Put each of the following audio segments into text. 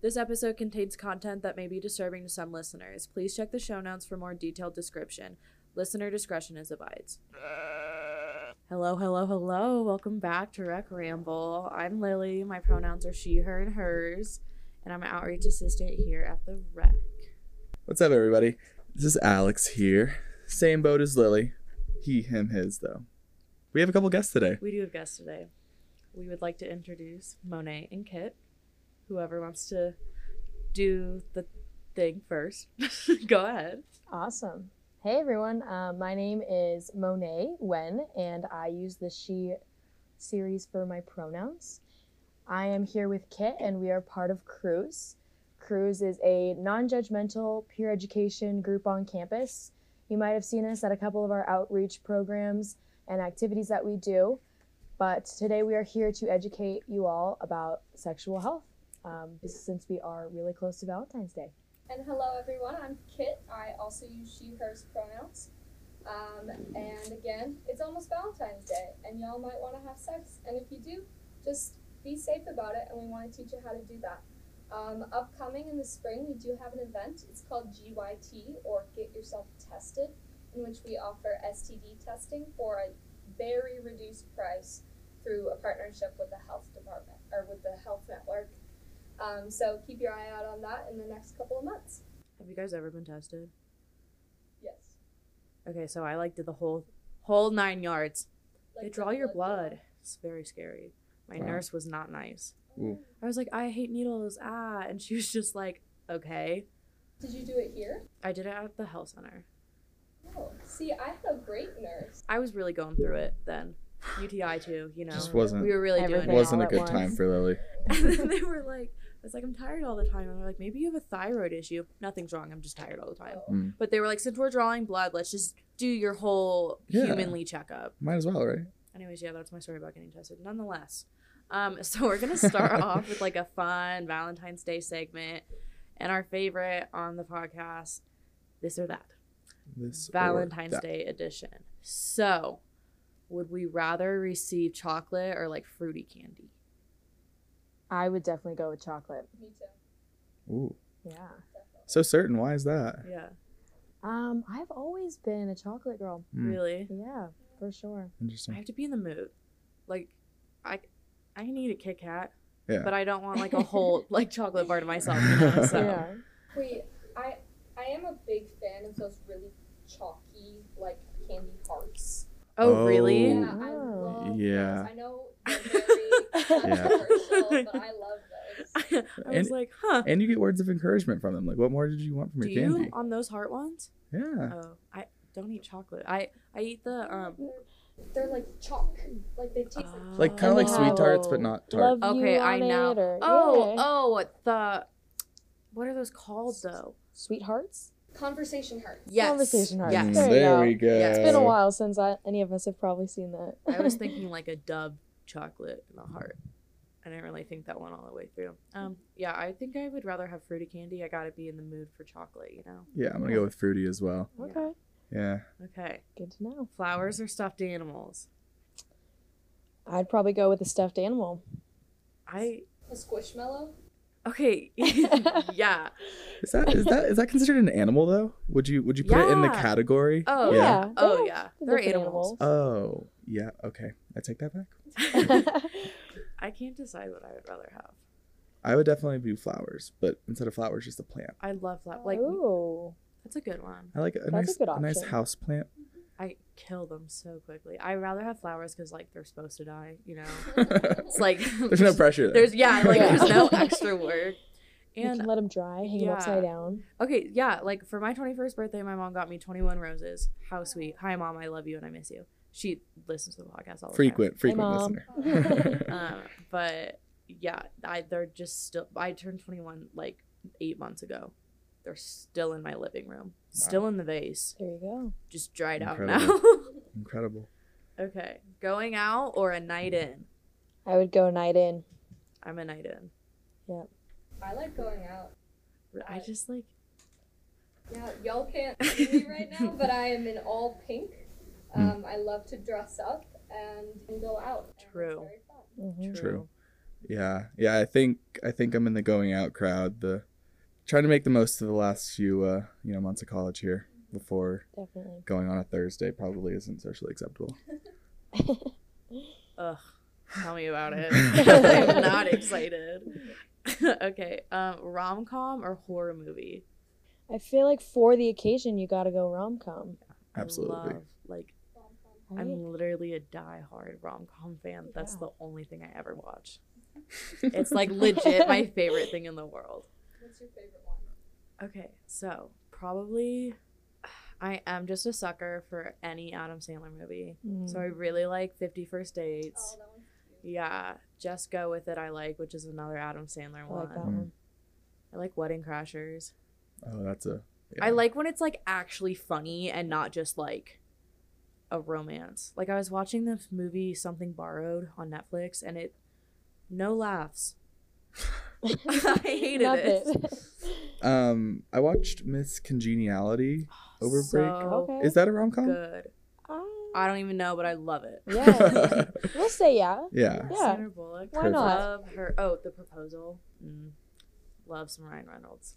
This episode contains content that may be disturbing to some listeners. Please check the show notes for more detailed description. Listener discretion is advised. Hello, hello, hello. Welcome back to Rec Ramble. I'm Lily. My pronouns are she, her, and hers. And I'm an outreach assistant here at the Rec. What's up, everybody? This is Alex here. Same boat as Lily. He, him, his, though. We have a couple guests today. We do have guests today. We would like to introduce Monet and Kit. Whoever wants to do the thing first, go ahead. Awesome. Hey everyone, uh, my name is Monet Wen, and I use the she series for my pronouns. I am here with Kit, and we are part of Cruise. Cruise is a non judgmental peer education group on campus. You might have seen us at a couple of our outreach programs and activities that we do, but today we are here to educate you all about sexual health um, since we are really close to Valentine's Day. And hello, everyone. I'm Kit. I also use she, hers pronouns. Um, and again, it's almost Valentine's Day, and y'all might want to have sex. And if you do, just be safe about it, and we want to teach you how to do that. Um, upcoming in the spring, we do have an event. It's called GYT, or Get Yourself Tested, in which we offer STD testing for a very reduced price through a partnership with the health department or with the health network. Um, so keep your eye out on that in the next couple of months. Have you guys ever been tested? Yes. Okay, so I like did the whole whole nine yards. Like they the draw your blood blood. It's very scary. My Wow. nurse was not nice. Ooh. I was like, I hate needles, ah, and she was just like, okay. Did you do it here? I did it at the health center. Oh, see, I had a great nurse. I was really going through it then. UTI too, you know. Just wasn't we were really doing it. wasn't a all at good time for Lily. And then they were like, I was like, I'm tired all the time. And they're like, maybe you have a thyroid issue. Nothing's wrong. I'm just tired all the time. Mm. But they were like, since we're drawing blood, let's just do your whole Yeah. humanly checkup. Might as well, right? Anyways, yeah, that's my story about getting tested. Nonetheless, um, so we're gonna start off with like a fun Valentine's Day segment, and our favorite on the podcast, this or that, This Valentine's that. Day edition. So, would we rather receive chocolate or like fruity candy? I would definitely go with chocolate. Me too. Ooh, Yeah. So certain. Why is that? Yeah, Um, I've always been a chocolate girl. Hmm. really. Yeah, for sure. Interesting. I have to be in the mood. Like, I, I can eat a Kit Kat, Yeah. but I don't want like a whole like chocolate bar to myself. You know? So. Yeah. Wait, I I am a big fan of those really chalky like candy hearts. Oh, really? Oh. Yeah, I love Yeah. those. I know they're but I love those. I was And- like, huh. And you get words of encouragement from them. Like, what more did you want from Do your you candy? on those heart ones? Yeah. Oh, I don't eat chocolate. I I eat the um. They're, they're like chalk. Like they taste like Like kind of like Oh. sweet tarts, but not tart. Love Okay, you I know. or- Oh, yeah. oh, the what are those called though? Sweethearts? conversation hearts. Yes. Conversation hearts. Yes. There you there go. we go. Yeah, It's been a while since I, any of us have probably seen that. I was thinking like a Dove chocolate in a heart. I didn't really think that one all the way through. Um, yeah, I think I would rather have fruity candy. I gotta be in the mood for chocolate, you know. Yeah, I'm gonna go with fruity as well. Okay, Yeah. Okay, good to know. flowers or stuffed animals? I'd probably go with a stuffed animal. I A squishmallow. okay, yeah. Is that is that is that considered an animal though? Would you would you put it in the category? Oh Yeah. yeah. Oh they're yeah, they're different animals. Oh, yeah. Okay, I take that back. I can't decide what I would rather have. I would definitely do flowers, but instead of flowers, just a plant. I love that. Like Ooh. that's a good one. I like a That's a nice good a nice house plant. I kill them so quickly. I rather have flowers because like they're supposed to die. You know, it's like There's no pressure there. There's yeah, like Yeah. there's no extra work. You And can let them dry, hang them upside down. okay, yeah, like for my 21st birthday, my mom got me 21 roses. How sweet. Hi, mom. I love you and I miss you. She listens to the podcast all the time. frequent frequent Mom. listener. time. Um, but yeah, I they're just still. I turned 21 like eight months ago. They're still in my living room, still in the vase, There you go. just dried out Incredible. now. Incredible. okay, going out or a night in? I would go night in. I'm a night in. Yeah. I like going out. I just like Yeah, y'all can't see me right now, but I am in all pink. Hmm. Um, I love to dress up and, and go out. True. very fun. Mhm. True. Yeah, yeah. I think I think I'm in the going out crowd. The trying to make the most of the last few uh, you know months of college here before Definitely. going on a Thursday probably isn't socially acceptable. Ugh. Tell me about it. I'm not excited. okay. Um, rom com or horror movie? I feel like for the occasion, you gotta go rom com. Absolutely. love, like Right? I'm literally a die-hard rom-com fan. That's the only thing I ever watch. It's like legit my favorite thing in the world. What's your favorite one? Okay, so probably I am just a sucker for any Adam Sandler movie. Mm. So I really like Fifty First Dates. Oh, that cute. Yeah, Just Go With It I like, which is another Adam Sandler I one. like that Mm. one. I like Wedding Crashers. Oh, that's a. I yeah. like when it's like actually funny and not just like a romance. Like I was watching this movie Something Borrowed on Netflix and it no laughs. I hated Love it. Um, I watched Miss Congeniality over break. Okay. Is that a rom com? good. Ah, I don't even know, but I love it. yeah, we'll say yeah. yeah. Yeah. Sandra Bullock. Why not? Love her. Oh, the proposal. Mm. Love some Ryan Reynolds.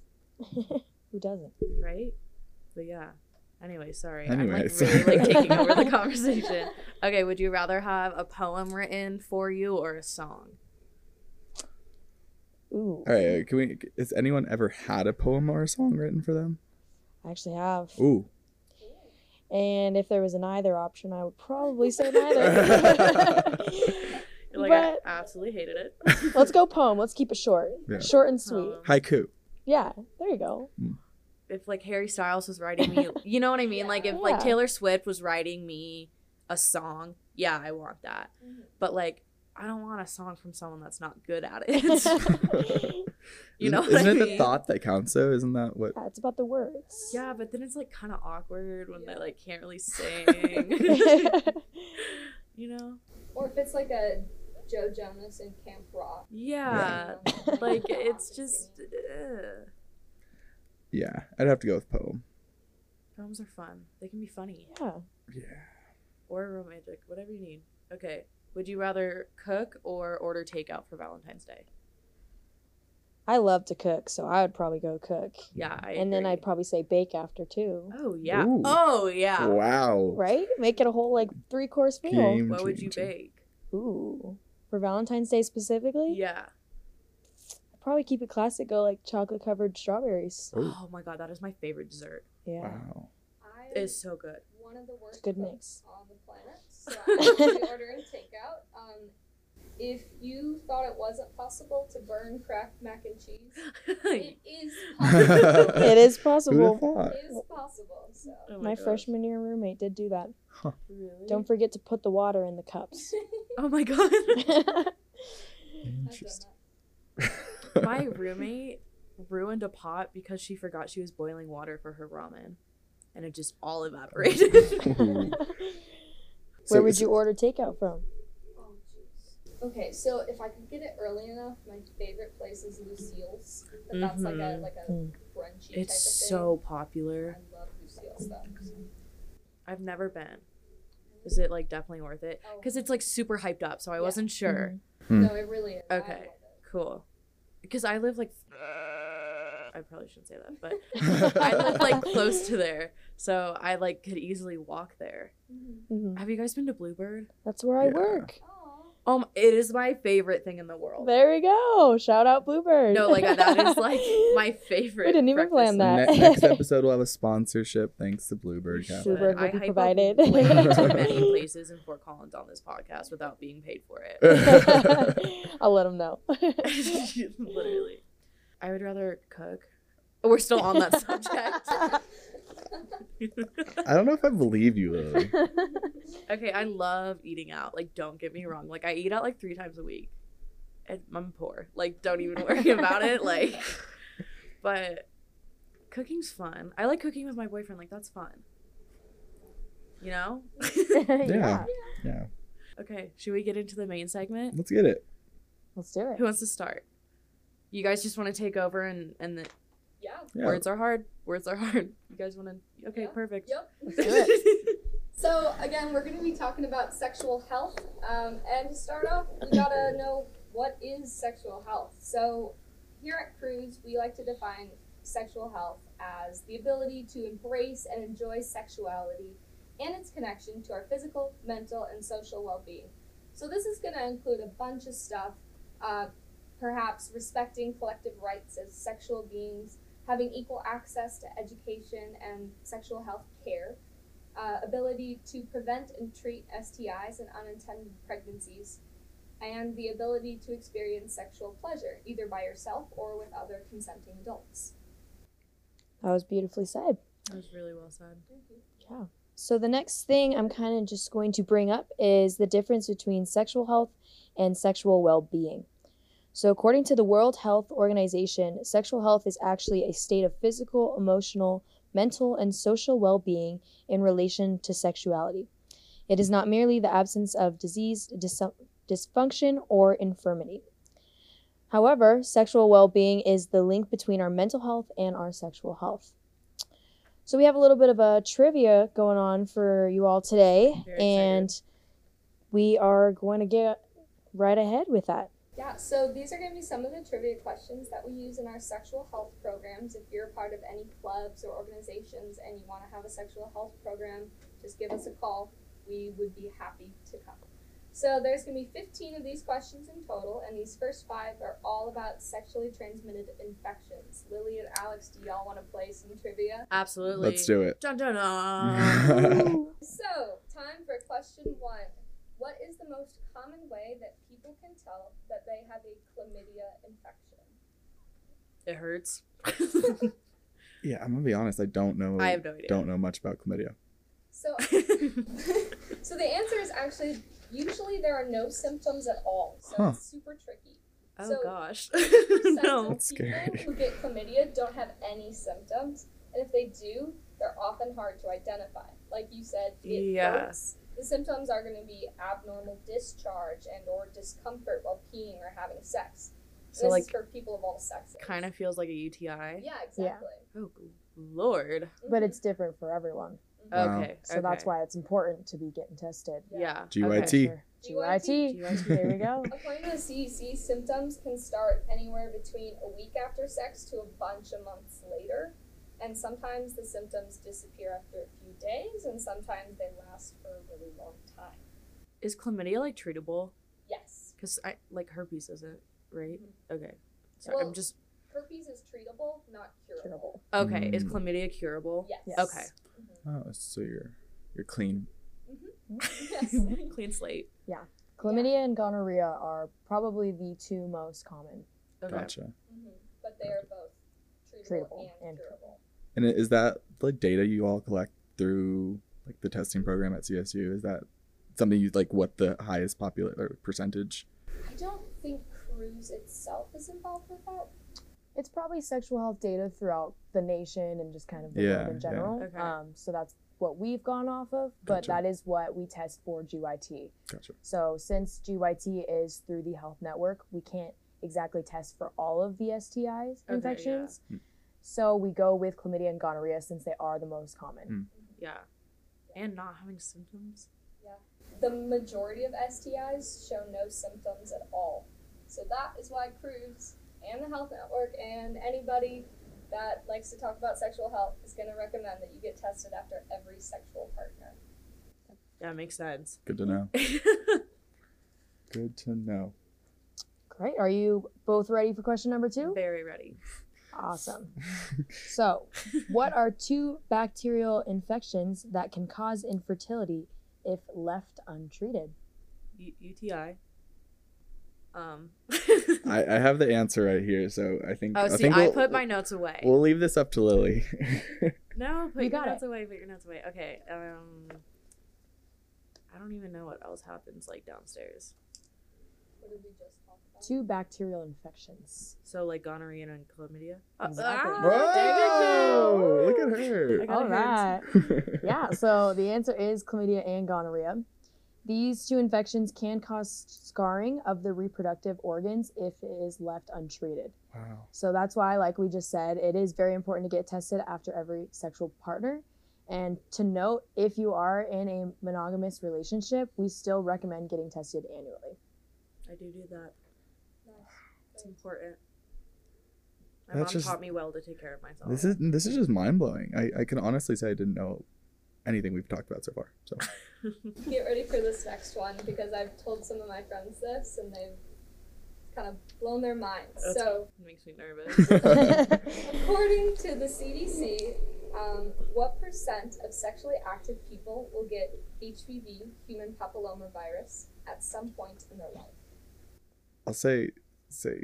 Who doesn't? right? But yeah. Anyway, sorry. Anyways. I'm like really like taking over the conversation. Okay, would you rather have a poem written for you or a song? Ooh, All right. Can we? Has anyone ever had a poem or a song written for them? I actually have. Ooh. And if there was an either option, I would probably say neither. Like, But- I absolutely hated it. Let's go poem. Let's keep it short. Yeah. Short and sweet. Poem. Haiku. Yeah, there you go. Hmm. If like Harry Styles was writing me, you know what I mean? Like if like Taylor Swift was writing me a song, yeah, I want that. Mhm. But like, I don't want a song from someone that's not good at it. you know, Isn't, what isn't I it the thought that counts though? Isn't that what? Yeah, it's about the words. Yeah, but then it's like kind of awkward when they like can't really sing. you know? Or if it's like a Joe Jonas and Camp Rock. Yeah. you know, Like it's just ugh. Yeah, I'd have to go with poem. poems are fun. They can be funny yeah. Yeah. or romantic, whatever you need. Okay. Would you rather cook or order takeout for Valentine's Day? I love to cook, so I would probably go cook. Yeah, I and then. I'd probably say bake after too. Oh yeah. Ooh. Oh yeah. Wow. Right? Make it a whole like three course meal. Game What would you bake? Ooh. For Valentine's Day specifically? Yeah. I'd probably keep it classic, go like chocolate covered strawberries. Oh. Oh my god, that is my favorite dessert. Yeah. Wow. It's so good. one of the worst a good mix. on the planet. So I'm actually ordering takeout. Um, if you thought it wasn't possible to burn Kraft mac and cheese, it is possible. It is possible. it is possible. So Oh My gosh. freshman year roommate did do that. Really? Don't forget to put the water in the cups. Oh my god. Interesting. That. my roommate ruined a pot because she forgot she was boiling water for her ramen and it just all evaporated Where So- would you order takeout from? Oh. Okay, so if I could get it early enough, my favorite place is Lucille's. But that's like a Mhm. like a Mm. brunchy it's type of thing. so popular I love Lucille's stuff. so- i've never been is it like definitely worth it Oh. because it's like super hyped up so i Yeah. wasn't sure Hmm. No, it really is. Okay. cool because i live like i probably shouldn't say that but i live like close to there so i like could easily walk there Mhm. have you guys been to bluebird That's where I Yeah. work. Aw. um it is my favorite thing in the world There we go. Shout out Bluebird. no like that is like my favorite We didn't even plan that. Ne- next episode we'll have a sponsorship thanks to Bluebird. Cafe. Bluebird will I be provided. way many places in Fort Collins on this podcast without being paid for it. I'll let them know. Literally. I would rather cook. We're still on that subject. I don't know if I believe you, Lily. okay, I love eating out. Like, don't get me wrong. Like, I eat out like three times a week. And I'm poor. Like, don't even worry about it. Like, but cooking's fun. I like cooking with my boyfriend. Like, that's fun. You know? yeah. Yeah, Okay, should we get into the main segment? let's get it. Let's do it. Who wants to start? You guys just want to take over and and the Yeah. Yeah. words are hard. Words are hard. You guys want to? Okay, Yeah. perfect. Yep. Let's do it. So again, we're going to be talking about sexual health. Um, and to start off, we gotta know what is sexual health? So, here at Cruise, we like to define sexual health as the ability to embrace and enjoy sexuality and its connection to our physical, mental, and social well being. So, this is going to include a bunch of stuff, uh, perhaps respecting collective rights as sexual beings, having equal access to education and sexual health care, uh, ability to prevent and treat STIs and unintended pregnancies, and the ability to experience sexual pleasure, either by yourself or with other consenting adults. That was beautifully said. That was really well said. Thank you. Yeah. So the next thing I'm kind of just going to bring up is the difference between sexual health and sexual well-being. So according to the World Health Organization, sexual health is actually a state of physical, emotional, mental, and social well-being in relation to sexuality. It is not merely the absence of disease, dis- dysfunction, or infirmity. However, sexual well-being is the link between our mental health and our sexual health. So we have a little bit of a trivia going on for you all today, and we are going to get right ahead with that. Yeah, so these are going to be some of the trivia questions that we use in our sexual health programs. If you're a part of any clubs or organizations and you want to have a sexual health program, just give us a call. We would be happy to come. So there's going to be 15 of these questions in total, and these first five are all about sexually transmitted infections. Lily and Alex, do y'all want to play some trivia? Absolutely. Let's do it. Dun dun dun. So, time for question one. What is the most common way that people can tell that they have a chlamydia infection? it hurts. yeah, I'm gonna be honest. I don't know. I have no idea. Don't know much about chlamydia. So, so the answer is actually usually there are no symptoms at all. So Huh. it's super tricky. oh So, gosh. 50% no. of That's people scary. who get chlamydia don't have any symptoms, and if they do, they're often hard to identify. Like you said, it Yeah. hurts. The symptoms are going to be abnormal discharge and or discomfort while peeing or having sex. And So this like is for people of all sexes. kind of feels like a UTI. Yeah, exactly. Oh lord. But it's different for everyone, mm-hmm. Wow. Okay. so that's why it's important to be getting tested. Yeah. GYT. For GYT. GYT. There we go. According to the CDC, symptoms can start anywhere between a week after sex to a bunch of months later. And sometimes the symptoms disappear after a few days, and sometimes they last for a really long time. Is chlamydia like treatable? Yes. Because I like herpes isn't right. Mm-hmm. Okay. Sorry, Well- I'm just Herpes is treatable, not curable. Curable. okay. Is Mm. chlamydia curable? Yes. Yes. Okay. Oh, so you're you're clean. yes. Clean slate. Yeah. Chlamydia and gonorrhea are probably the two most common. Okay. Gotcha. hmm But they are both treatable, Treatable and, and curable. And is that like data you all collect through like the testing program at CSU? Is that something you like? What the highest popular percentage? I don't think Cruise itself is involved with that. It's probably sexual health data throughout the nation and just kind of the Yeah, world in yeah. general. Okay. Um, so that's what we've gone off of, but Gotcha. that is what we test for GYT. Gotcha. So since GYT is through the health network, we can't exactly test for all of the STIs yeah. infections. Hmm. So we go with chlamydia and gonorrhea since they are the most common. Hmm. Yeah. And not having symptoms. Yeah. The majority of STIs show no symptoms at all. So that is why Cruise and the Health Network and anybody that likes to talk about sexual health is going to recommend that you get tested after every sexual partner. That makes sense. Good to know. Good to know. Great. Are you both ready for question number two? Very ready. Awesome. So, what are two bacterial infections that can cause infertility if left untreated? U- UTI. Um. I, I have the answer right here, so I think oh, I see, think I we'll, put my notes away. We'll leave this up to Lily. no, put You your got notes it. away. Put your notes away. Okay. Um. I don't even know what else happens like downstairs. What did we just talk about? Two bacterial infections. So like gonorrhea and chlamydia. Uh, Exactly. ah, there we go. Whoa! Look at I her. got All a hint. right. yeah, so the answer is chlamydia and gonorrhea. These two infections can cause scarring of the reproductive organs if it is left untreated. Wow. So that's why, like we just said, it is very important to get tested after every sexual partner. And to note, if you are in a monogamous relationship, we still recommend getting tested annually. I do do that. It's important. My That's mom just- taught me well to take care of myself. This is this is just mind blowing. I, I can honestly say I didn't know anything we've talked about so far. So Get ready for this next one because I've told some of my friends this and they've kind of blown their minds. That's- So, It makes me nervous. according to the CDC, um, what percent of sexually active people will get HPV, human papillomavirus, at some point in their life? I'll say say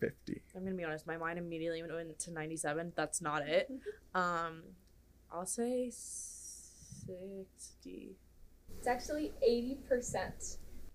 fifty. I'm gonna be honest. My mind immediately went to 97. That's not it. Um, I'll say 60. It's actually 80%. I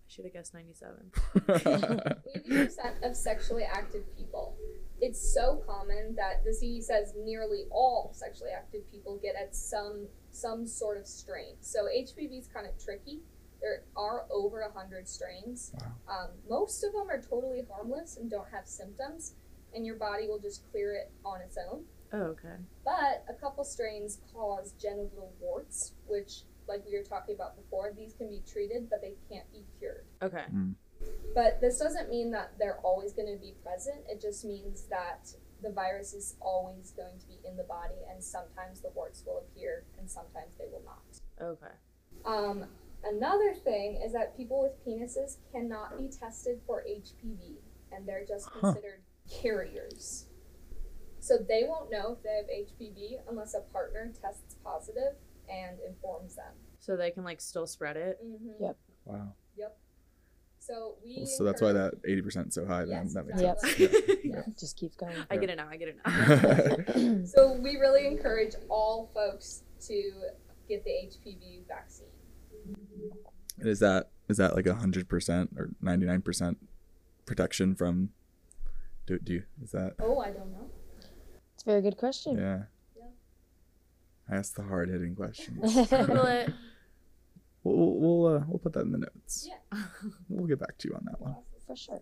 should have guessed 97. 80% of sexually active people. It's so common that the CDC says nearly all sexually active people get at some some sort of strain. So HPV is kind of tricky. There are over 100 strains. Um, most of them are totally harmless and don't have symptoms, and your body will just clear it on its own. Oh, okay. But a couple strains cause genital warts, which, like we were talking about before, these can be treated, but they can't be cured. Okay. But this doesn't mean that they're always going to be present. It just means that the virus is always going to be in the body, and sometimes the warts will appear, and sometimes they will not. Okay. Um, another thing is that people with penises cannot be tested for HPV, and they're just Huh. considered carriers. So they won't know if they have HPV unless a partner tests positive and informs them. So they can like still spread it. Mm-hmm. Yep. wow. Yep. So we. Well, so that's why that eighty percent so high. Then Yes, that makes Yep. sense. exactly. It just keeps going. I get it now. I get it now. So we really encourage all folks to get the HPV vaccine. And is that is that like a hundred percent or ninety nine percent protection from? Do, do you is that Oh, I don't know. It's a very good question. yeah? Yeah. I asked the hard hitting questions. We'll we'll, uh, we'll put that in the notes. Yeah. We'll get back to you on that one. For sure.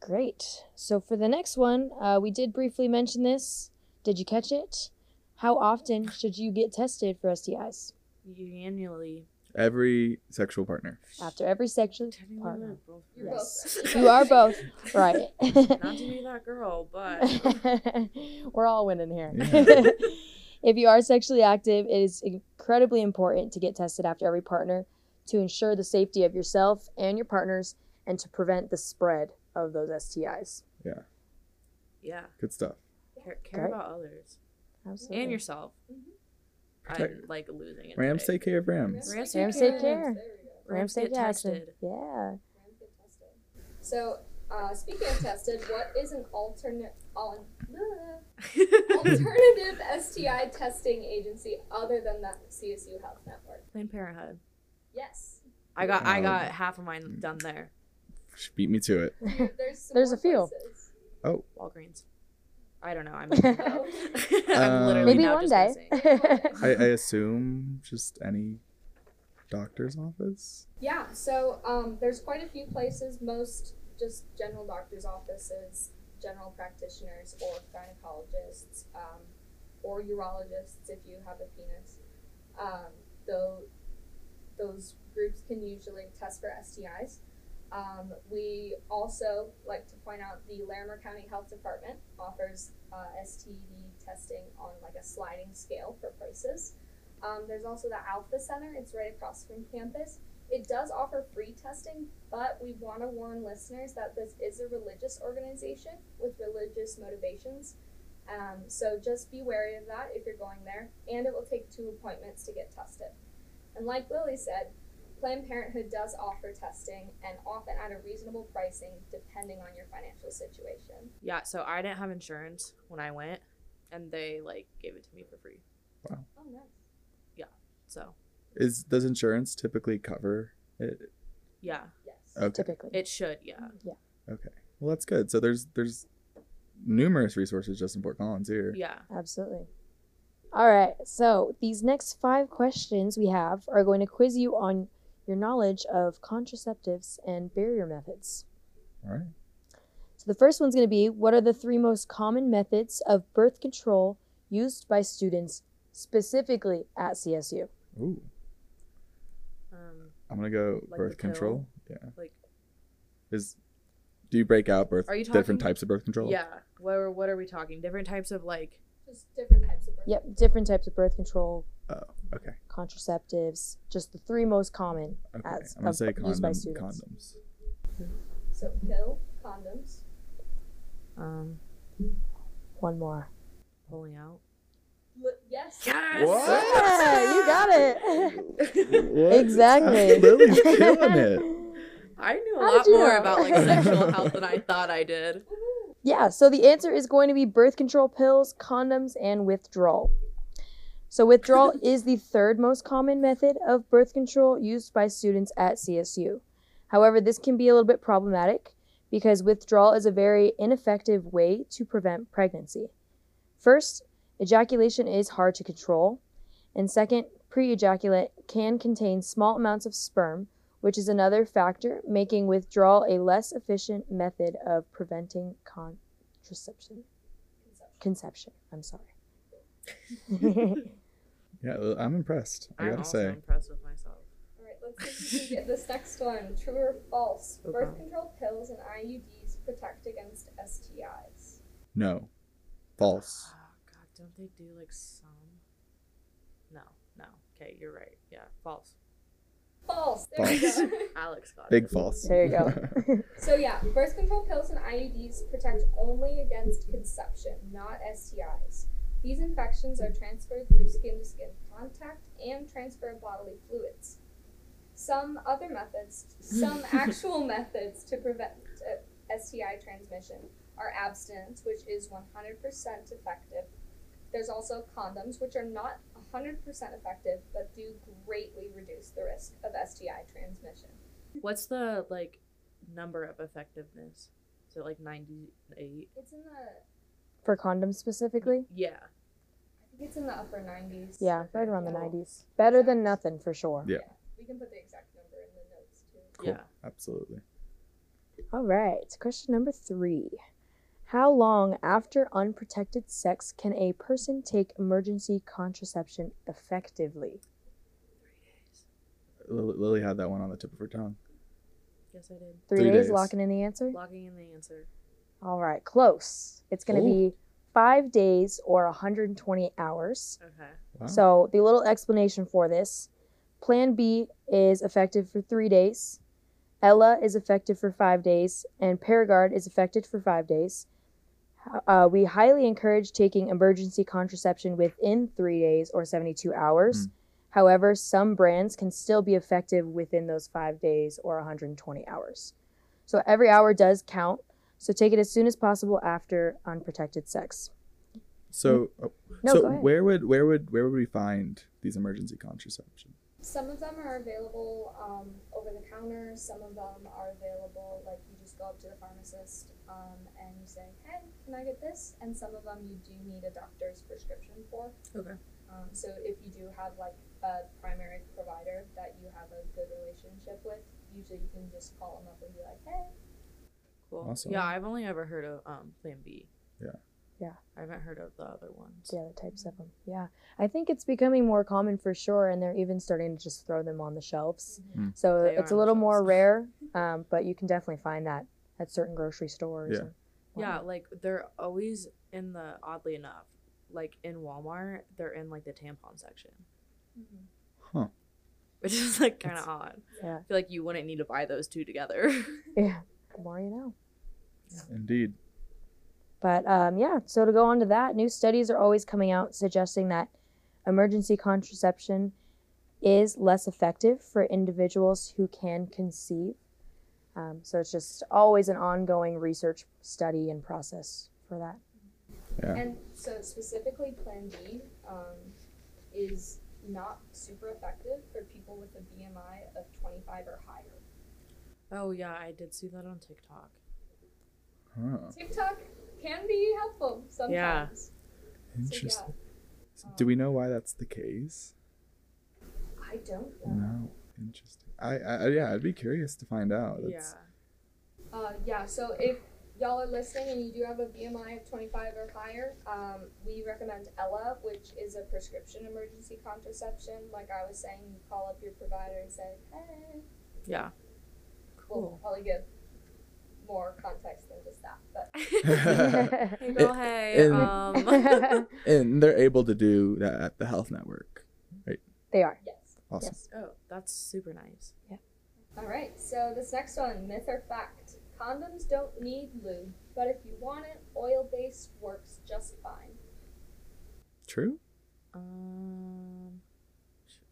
Great. So for the next one, uh, we did briefly mention this. Did you catch it? How often should you get tested for STIs? Annually. Every sexual partner. After every sexual partner. both You're Yes. both. You are both right. Not to be that girl, but We're all winning here. Yeah. if you are sexually active, it is incredibly important to get tested after every partner to ensure the safety of yourself and your partners and to prevent the spread of those STIs. yeah, Yeah. Good stuff. care, care about others Absolutely. and yourself. Mhm. Protect- I'm like losing it. Rams today. take care of Rams. Rams Rams take take care. care. There we go. Rams get State Jackson. tested. Yeah. Rams get tested. So, uh, speaking of tested, what is an alternate on alternative STI testing agency other than the CSU Health Network? Planned Parenthood. Yes. I got I Um, got half of mine done there. She Beat me to it. There's some There's a few. places. Walgreens. I don't know. I'm. I'm Um, literally Maybe one day. I, I assume just any doctor's office. Yeah, so um, there's quite a few places, most just general doctor's offices, general practitioners, or gynecologists, um, or urologists if you have a penis. Um, though those groups can usually test for STIs. Um, we also like to point out the Larimer County Health Department offers uh, STD testing on like a sliding scale for prices. Um, there's also the Alpha Center. It's right across from campus. It does offer free testing, but we want to warn listeners that this is a religious organization with religious motivations. Um, so just be wary of that if you're going there, and it will take two appointments to get tested. And like Lily said, Planned Parenthood does offer testing and often at a reasonable pricing depending on your financial situation. Yeah, so I didn't have insurance when I went, and they like gave it to me for free. Wow. Oh, nice. Yeah. So Is does insurance typically cover it? yeah, Yes. Okay. Typically. it should. Yeah. Mm-hmm. Yeah. Okay. Well, that's good. So there's there's numerous resources just in Fort Collins here. Yeah. Absolutely. All right. So these next five questions we have are going to quiz you on your knowledge of contraceptives and barrier methods. All right. So the first one's going to be what are the three most common methods of birth control used by students specifically at CSU? Ooh. Um, I'm gonna go Like birth the pill? control. Yeah. like Is Do you break out birth Are you talking, different types of birth control? Yeah. What are, what are we talking? Different types of like. Just different types of birth. Yep, different types of birth control, Oh, okay. contraceptives, just the three most common Okay. as I'm gonna of- say used by students. condoms. So pill, condoms, Um, One more. pulling out. yes. Yes. What? Yeah, you got it. Exactly. Lily's killing it. I knew a How lot more know? about like sexual health than I thought I did. Yeah, so the answer is going to be birth control pills, condoms, and withdrawal. So, withdrawal is the third most common method of birth control used by students at CSU. However, this can be a little bit problematic because withdrawal is a very ineffective way to prevent pregnancy. First, ejaculation is hard to control, and second, pre ejaculate can contain small amounts of sperm, which is another factor making withdrawal a less efficient method of preventing contraception. Conception. I'm sorry. Yeah, well, I'm impressed. I gotta say. I'm gotta also say. impressed with myself. Alright, let's see if we can get this next one. True or false? Okay. Birth control pills and IUDs protect against STIs. No. False. Oh, God, don't they do like some? No, no. Okay, you're right. Yeah, false. False. There we False. go. Alex got Big it. false. There you go. so yeah, birth control pills and IUDs protect only against conception, not STIs. These infections are transferred through skin to skin contact and transfer of bodily fluids. Some other methods, some actual methods to prevent uh, STI transmission are abstinence, which is 100% effective. There's also condoms, which are not 100% effective, but do greatly reduce the risk of STI transmission. What's the like number of effectiveness? Is it like 98? It's in the, For condoms specifically? Yeah. I think it's in the upper 90s. Yeah, right around the 90s. Better than nothing for sure. Yeah. We can put the exact number in the notes too. Cool. Yeah. Absolutely. All right, question number three. How long after unprotected sex can a person take emergency contraception effectively? Lily, Lily had that one on the tip of her tongue. Yes, I did. Three, Three days, days. locking in the answer? Locking in the answer. All right, close. It's going to be five days or 120 hours. Okay. Wow. So, the little explanation for this Plan B is effective for three days, Ella is effective for five days, and Paragard is effective for five days. Uh, we highly encourage taking emergency contraception within three days or 72 hours. Mm. However, some brands can still be effective within those five days or 120 hours. So, every hour does count. So, take it as soon as possible after unprotected sex. so, oh, No, so where would where would where would we find these emergency contraception? Some of them are available um, over the counter. Some of them are available, like you just go up to the pharmacist um, and you say, hey, can I get this? And some of them you do need a doctor's prescription for. Okay. Um, so if you do have like a primary provider that you have a good relationship with, usually you can just call them up and be like, hey. Cool. Awesome. Yeah, I've only ever heard of um Plan B. Yeah. Yeah. I haven't heard of the other ones. Yeah, the other types of them. Yeah, I think it's becoming more common for sure, and they're even starting to just throw them on the shelves. Mm. So They it's a little more shelves. rare, um, but you can definitely find that at certain grocery stores. Yeah. Yeah, like they're always in the oddly enough, like in Walmart, they're in like the tampon section, Huh. which is like kind of odd. Yeah. I feel like you wouldn't need to buy those two together. yeah. The more you know. Indeed. But um, yeah, so to go on to that, new studies are always coming out suggesting that emergency contraception is less effective for individuals who can conceive. Um, so it's just always an ongoing research study and process for that. Yeah. And so specifically, Plan B um, is not super effective for people with a BMI of 25 or higher. Oh yeah, I did see that on TikTok. Huh. TikTok can be helpful sometimes. Yeah. Interesting. um, Do we know why that's the case? I don't know. No. Interesting. I, I yeah, I'd be curious to find out. Yeah. Uh, yeah, so if y'all are listening and you do have a BMI of 25 or higher, um, we recommend Ella, which is a prescription emergency contraception. Like I was saying, you call up your provider and say, hey, Yeah. We'll probably give more context than just that. But hey girl, hey. And- Um, and they're able to do that at the health network. Right? They are. yes. Awesome. Yes. oh, that's super nice. Yeah. All right. So this next one, myth or fact? Condoms don't need lube, but if you want it, oil-based works just fine. True? Um,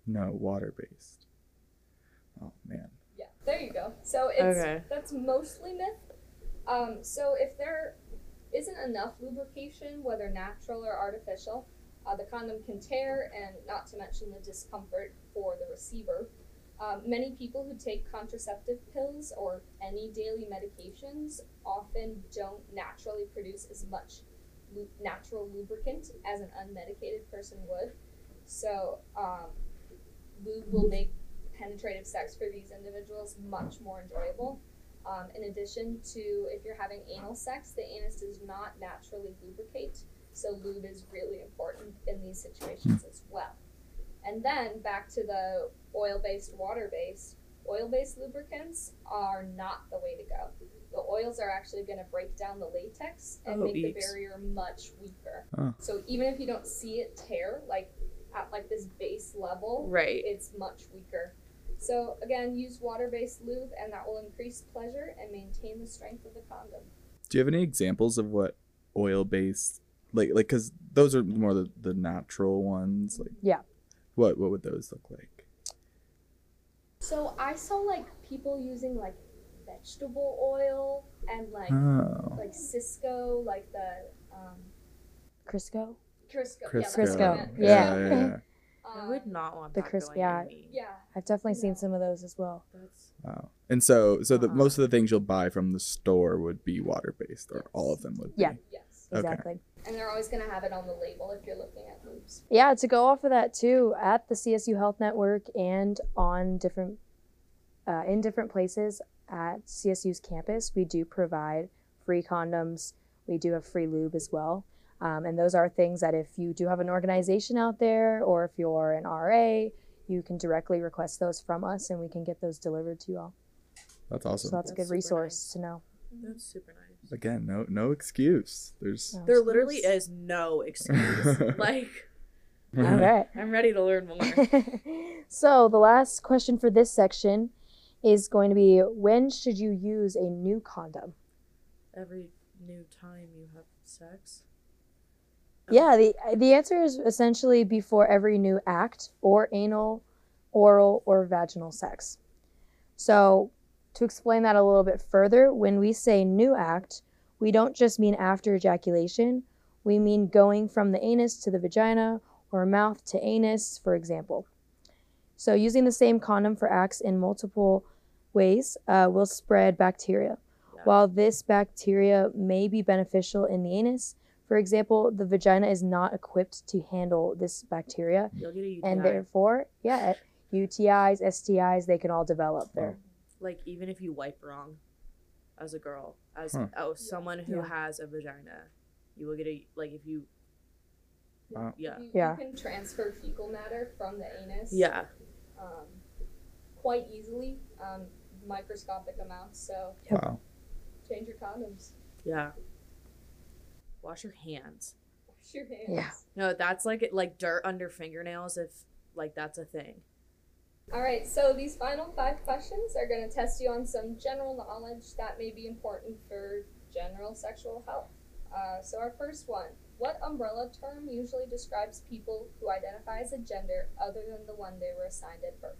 No, water based. Oh man. There you go. So it's Okay. that's mostly myth. Um, so if there isn't enough lubrication, whether natural or artificial, uh, the condom can tear, and not to mention the discomfort for the receiver. Um, many people who take contraceptive pills or any daily medications often don't naturally produce as much lu- natural lubricant as an unmedicated person would. So, um, lube will make penetrative sex for these individuals much more enjoyable. Um, in addition to if you're having anal sex, the anus does not naturally lubricate, so lube is really important in these situations as well. And then back to the oil based, water based, oil based lubricants are not the way to go. The oils are actually going to break down the latex and Oh, make the barrier much weaker. Oh. So even if you don't see it tear, like at like this base level, right. it's much weaker. So again, use water-based lube, and that will increase pleasure and maintain the strength of the condom. Do you have any examples of what oil based like like because those are more the, the natural ones like Yeah. what what would those look like So I saw like people using like vegetable oil and like oh like Cisco, like the um, Crisco. Crisco. Crisco. Yeah, that's what I Crisco, meant. yeah. yeah, yeah. I would Um, not want The that crisp- going yeah. Yeah. I've definitely seen some of those as well. That's wow and so so the Wow. most of the things you'll buy from the store would be water based or all of them would be. Yeah. Yes. Okay. Exactly. And they're always gonna have it on the label if you're looking at lubes. Yeah, to go off of that too, at the CSU Health Network and on different, uh, in different places at CSU's campus, we do provide free condoms. We do have free lube as well. Um, and those are things that if you do have an organization out there or if you're an RA, you can directly request those from us and we can get those delivered to you all. that's awesome So that's a good resource nice. to know. that's super nice. again no no excuse there's No There excuse. literally is no excuse. like All right. I'm ready to learn more. so the last question for this section is going to be when should you use a new condom Every new time you have sex. Yeah the the answer is essentially before every new act or anal oral or vaginal sex. So to explain that a little bit further when we say new act we don't just mean after ejaculation. We mean going from the anus to the vagina or mouth to anus for example. So using the same condom for acts in multiple ways uh, will spread bacteria. Yeah. while this bacteria may be beneficial in the anus for example, the vagina is not equipped to handle this bacteria, You'll get a UTI. and therefore, yeah, UTIs, STIs, they can all develop there. like even if you wipe wrong as a girl, as Huh. oh someone who Yeah. has a vagina, you will get a like if you Wow. yeah. You, Yeah. you can transfer fecal matter from the anus. Yeah. um, quite easily, um, microscopic amounts. So Yep. wow change your condoms. Yeah. Wash your hands. Wash your hands. Yeah. No, that's like like dirt under fingernails if like that's a thing. All right. So these final five questions are going to test you on some general knowledge that may be important for general sexual health. Uh, so our first one: What umbrella term usually describes people who identify as a gender other than the one they were assigned at birth?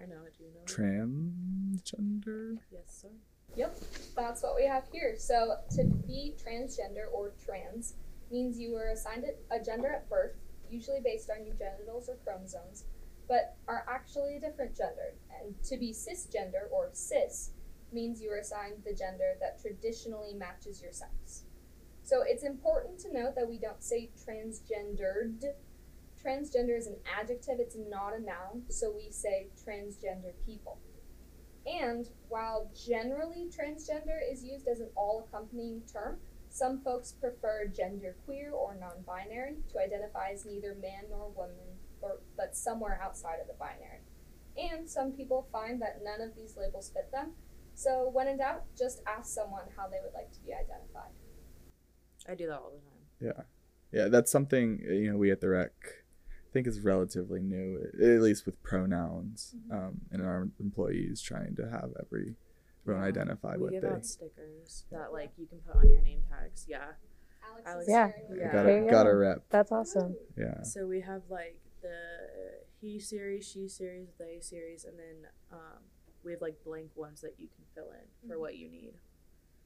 I know. I do you know? transgender yes, sir. Yep, that's what we have here. So to be transgender or trans means you were assigned a gender at birth, usually based on your genitals or chromosomes, but are actually a different gender. And to be cisgender or cis means you were assigned the gender that traditionally matches your sex. So it's important to note that we don't say transgendered. Transgender is an adjective, it's not a noun, so we say transgender people. And while generally transgender is used as an all accompanying term, some folks prefer genderqueer or non binary to identify as neither man nor woman, or, but somewhere outside of the binary. And some people find that none of these labels fit them, So when in doubt, just ask someone how they would like to be identified. I do that all the time. Yeah, yeah, that's something you know we at the rec think is relatively new, at least with pronouns, Mm-hmm. um, and our employees trying to have every everyone Yeah. identify we what give they. out stickers that like you can put on your name tags. Yeah. Alex, Alex- is Yeah. Yeah. Got There a you got a rep. That's awesome. Yeah, So we have like the he series, she series, they series, and then um, we have like blank ones that you can fill in for Mhm. what you need.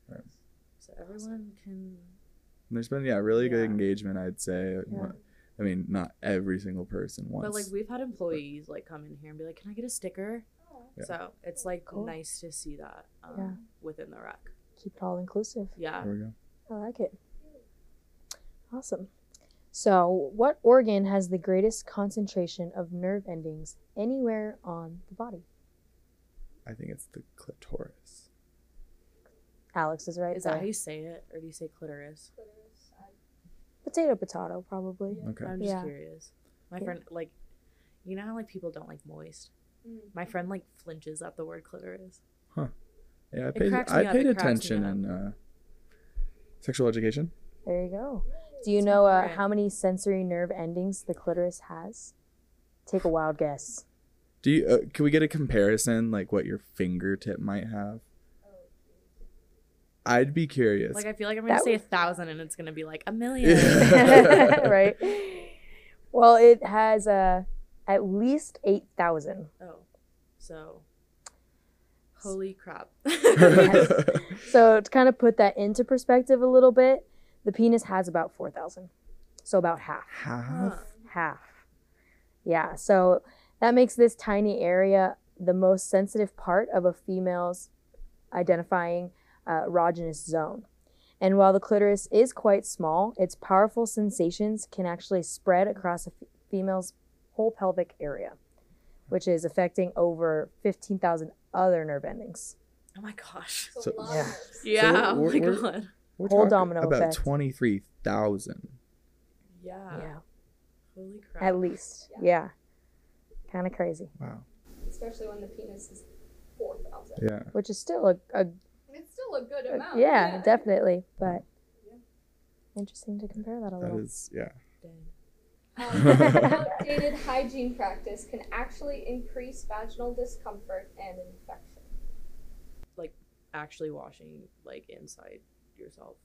Right. So everyone can. And there's been yeah really good engagement. I'd say. Yeah. I mean, not every single person wants. But like we've had employees like come in here and be like, "Can I get a sticker?" Yeah. So it's like Cool. nice to see that um, Yeah. within the rec. Keep it all inclusive. Yeah. there we go. I like it. Awesome. So, what organ has the greatest concentration of nerve endings anywhere on the body? I think it's the clitoris. Alex is right Is that how you say it, or do you say clitoris? clitoris, I- Potato, potato, probably. Okay. I'm just Yeah. curious. My Yeah. friend, like, you know how like people don't like moist. Mm. My friend like flinches at the word clitoris. Huh. Yeah, I paid I up, paid it cracks me attention up. in uh, sexual education. There you go. Do you It's know uh, how many sensory nerve endings the clitoris has? Take a wild guess. Do you? Uh, can we get a comparison, like what your fingertip might have? I'd be curious. Like I feel like I'm gonna That say a thousand, and it's gonna be like a million. right? Well, it has uh, at least 8,000. oh, so holy crap. So, to kind of put that into perspective a little bit, the penis has about 4,000. So, about half. Half. Huh. Half. Yeah. So, that makes this tiny area the most sensitive part of a female's identifying uh, erogenous zone. And while the clitoris is quite small, its powerful sensations can actually spread across a f- female's whole pelvic area, which is affecting over 15,000 other nerve endings. Oh my gosh. So, So- a lot Yeah. of nerves. Yeah. oh we're- we're- god. We're Whole talking domino about effect. twenty three thousand. Yeah. yeah. Holy crap. At least. Yeah. Kind of crazy. Wow. especially when the penis is 4,000. Yeah. Which is still a, a It's still a good amount. yeah, definitely. But Yeah. interesting to compare that a That little. is yeah. Um, outdated hygiene practice can actually increase vaginal discomfort and infection. Like actually washing like inside yourself.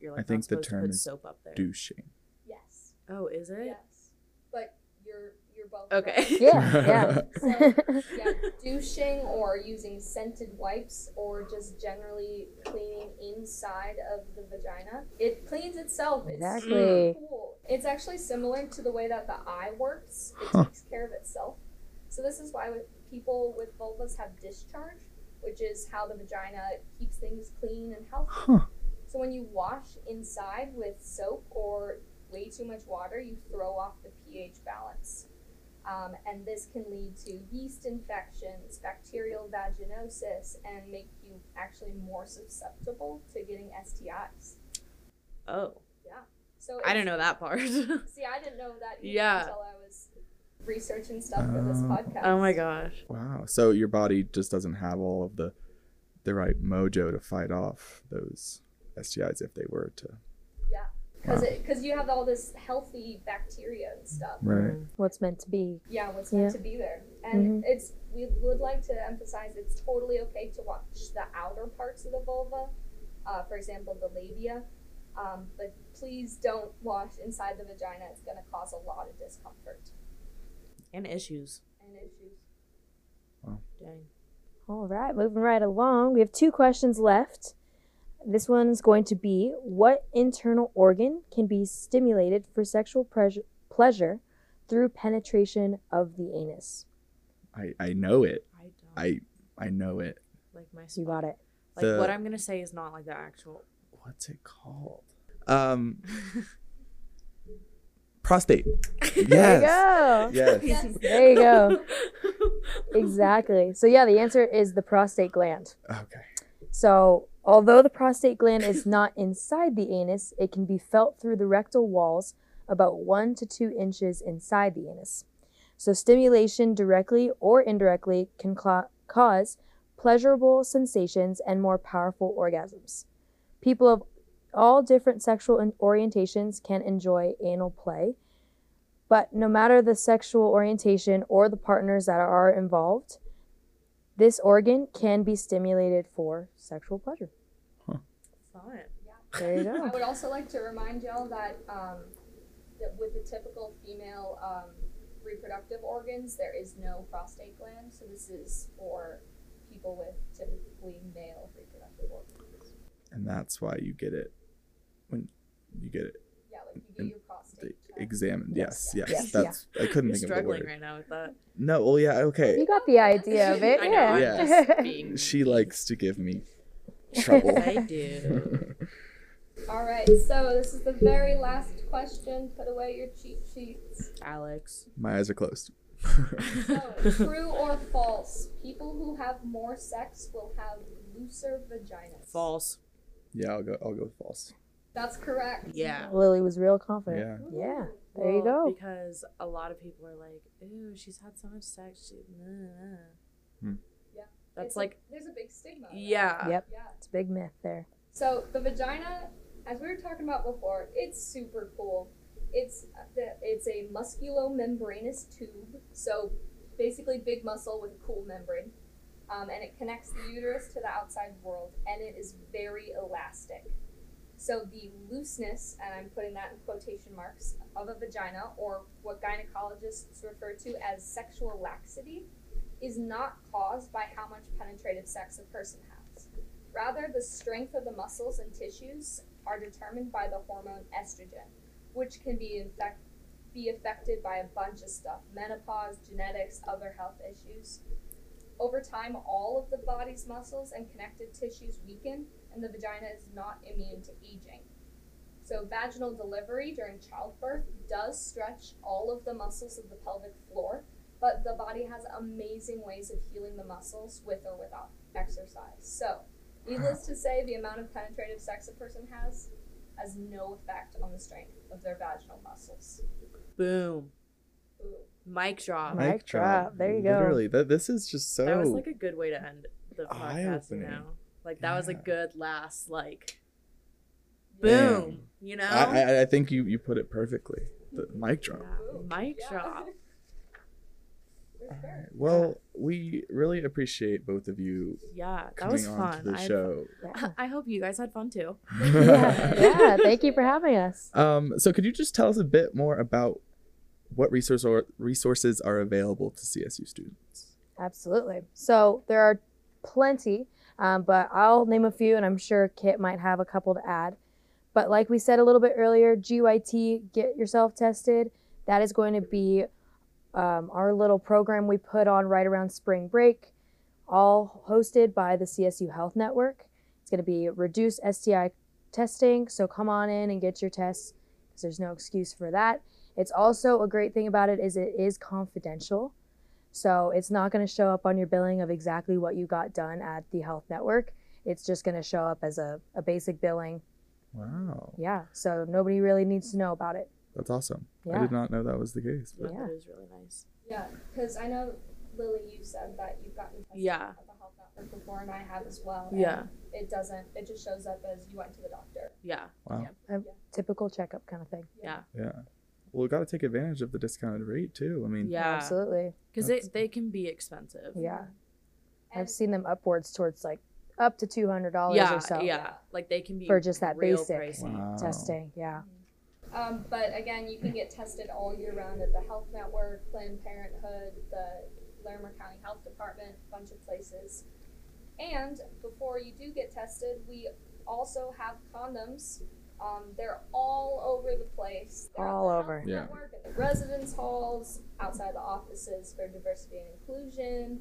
You're like I think the supposed term to put is soap up there. Douching. Yes. Oh, is it? Yes. But you're you're both Okay. right. Yeah, yeah. Yeah, douching or using scented wipes or just generally cleaning inside of the vagina. It cleans itself. It's Exactly. cool. It's actually similar to the way that the eye works. It Huh. takes care of itself. So this is why with people with vulvas have discharge, which is how the vagina keeps things clean and healthy. Huh. So when you wash inside with soap or way too much water, you throw off the pH balance. Um, and this can lead to yeast infections, bacterial vaginosis, and make you actually more susceptible to getting STIs. Oh. Yeah. So I it's- didn't know that part. See, I didn't know that either Yeah. until I was researching stuff for this Oh. podcast. oh my gosh. Wow. So your body just doesn't have all of the the right mojo to fight off those STIs if they were to. Yeah, because Wow. because you have all this healthy bacteria and stuff. Right. Mm. What's meant to be. Yeah, what's Yeah. meant to be there. And Mhm. it's we would like to emphasize it's totally okay to watch the outer parts of the vulva, uh, for example, the labia. Um, but please don't wash inside the vagina. It's going to cause a lot of discomfort And issues. and issues. Dang. All right, moving right along. We have two questions left. This one's going to be What internal organ can be stimulated for sexual pleasure, pleasure through penetration of the anus? I I know it. I don't I I know it. like my You got it. Like The- what I'm gonna say is not like the actual What's it called? Um. Prostate. Yes. There you go. Yes. Yes. There you go. Exactly. So, yeah, the answer is the prostate gland. Okay. So, although the prostate gland is not inside the anus, it can be felt through the rectal walls about one to two inches inside the anus. So, stimulation directly or indirectly can cause pleasurable sensations and more powerful orgasms. People of all different sexual orientations can enjoy anal play, but no matter the sexual orientation or the partners that are involved, this organ can be stimulated for sexual pleasure. Fun. There you I would also like to remind y'all that, um, that with the typical female um, reproductive organs, there is no prostate gland. So this is for people with typically male reproductive organs. And that's why you get it when you get it Yeah, like you get And your prostate examined. Yes, yes. Yes, that's I couldn't You're think of the struggling word. right now with that. No, well yeah, okay. You got the idea of it. Yeah. I'm Yeah. just being. She likes to give me trouble. I do. All right, so this is the very last question. Put away your cheat sheets. Alex. My eyes are closed. So, true or false? People who have more sex will have looser vaginas. False. yeah, I'll go I'll go with false. That's correct. Yeah. Lily was real confident. Yeah. Yeah. There you go. Because a lot of people are like, "Ooh, she's had so much sex." She, nah, nah." Hmm. Yeah. That's It's a- like, there's a big stigma. around yeah. it. Yep. Yeah. It's a big myth there. So the vagina, as we were talking about before, it's super cool. It's the it's a musculomembranous tube. So basically, big muscle with a cool membrane, um, and it connects the uterus to the outside world, and it is very elastic. So the looseness, and I'm putting that in quotation marks, of a vagina, or what gynecologists refer to as sexual laxity, is not caused by how much penetrative sex a person has. Rather, the strength of the muscles and tissues are determined by the hormone estrogen, which can be in fact be affected by a bunch of stuff menopause, genetics, other health issues. Over time, all of the body's muscles and connective tissues weaken, and the vagina is not immune to aging. So, vaginal delivery during childbirth does stretch all of the muscles of the pelvic floor, but the body has amazing ways of healing the muscles with or without exercise. So, needless to say, the amount of penetrative sex a person has has no effect on the strength of their vaginal muscles. Boom. Ooh. Mic drop. Mic Mic drop. There you go. Literally, that this is just so That was like a good way to end the podcast Eye-opening. now. Like that was a good last like Damn. boom. You know? I, I I think you you put it perfectly. The mic drop. Yeah, Mic yeah. drop. For All sure. right. Well, we really appreciate both of you Yeah, that was fun. the I, show. Yeah. I hope you guys had fun too. yeah. yeah. Thank you for having us. Um, so could you just tell us a bit more about what resource or resources are available to CSU students? Absolutely. So there are plenty, um, but I'll name a few, and I'm sure Kit might have a couple to add. But like we said a little bit earlier, GYT, get yourself tested. That is going to be um, our little program we put on right around spring break, all hosted by the CSU Health Network. It's going to be reduced STI testing, so come on in and get your tests because there's no excuse for that. It's also a great thing about it is it is confidential. So it's not going to show up on your billing of exactly what you got done at the health network. It's just going to show up as a, a basic billing. Wow, Yeah. So nobody really needs to know about it. That's awesome. Yeah. I did not know that was the case. Yeah, But Yeah. that is really nice. Yeah, because I know Lily, you said that you've gotten Yeah. at the health network before, and I have as well. and Yeah. It doesn't. It just shows up as you went to the doctor. Yeah. wow, Yeah. Typical checkup kind of thing. Yeah. yeah. Well, we got to take advantage of the discounted rate too. I mean, Yeah. Absolutely. Because they, they can be expensive. Yeah. And I've seen them upwards towards like up to $200 Yeah, or so yeah. Like they can be For just that basic. pricey. Wow. testing. Yeah. Um, but again, you can get tested all year round at the Health Network, Planned Parenthood, the Larimer County Health Department, a bunch of places. And before you do get tested, we also have condoms. Um, they're all over the place. They're All the over. Health Yeah. Network, at the residence halls, outside the offices for diversity and inclusion.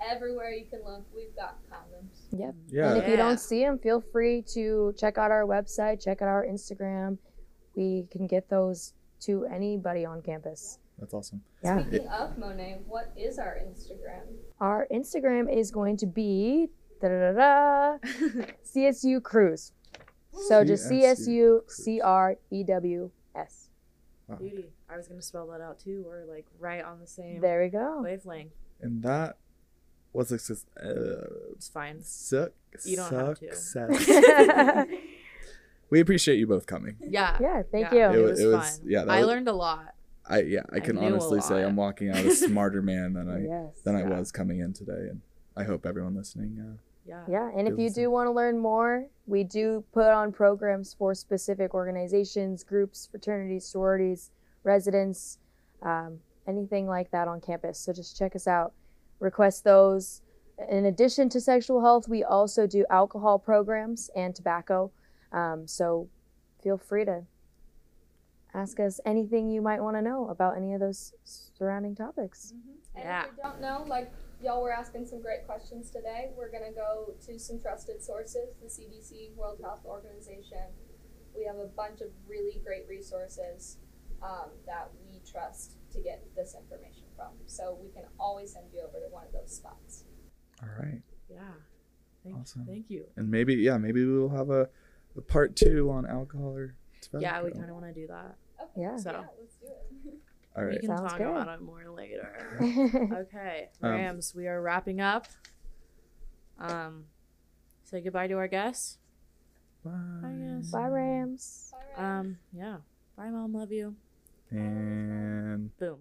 Everywhere you can look, we've got condoms. Yep. yeah. And if you don't see them, feel free to check out our website, check out our Instagram. We can get those to anybody on campus. That's awesome. Yeah. Speaking of Monet, what is our Instagram? Our Instagram is going to be da da da CSU Crews. So just CSU CSU C R E W S. Beauty. I was gonna spell that out too. We're like right on the same There we go. wavelength. And that what's success? Uh, It's fine. suck. You don't have to. Success. we appreciate you both coming. Yeah. yeah, thank Yeah, It you. wa- was, it was- fun. yeah, I was- learned a lot. I yeah, I I can knew a honestly say. I'm walking out a smarter man than I yes. than I was coming in today, and I hope everyone listening. Uh, Yeah. Yeah, and if you Feels do want to learn more, we do put on programs for specific organizations, groups, fraternities, sororities, residents, um, anything like that on campus. So just check us out. Request those. In addition to sexual health, we also do alcohol programs and tobacco. Um, so feel free to ask us anything you might want to know about any of those surrounding topics. And Yeah. if you don't know, like y'all were asking some great questions today, we're gonna go to some trusted sources, the CDC, World Health Organization. We have a bunch of really great resources um, that we trust to get this information from. So we can always send you over to one of those spots. all right, Yeah. Thank, Awesome. thank you. and maybe yeah, maybe we will have a, a part two on alcohol or tobacco. Yeah, we kind of want to do that. Okay. Yeah. So- yeah, let's do it. All We can Sounds talk good. about it more later. Okay, Um, Rams, we are wrapping up. Um, say goodbye to our guests. Bye. guess. Bye, Rams. Bye, Ryan. Um, yeah. Bye, mom. Love you. And Boom.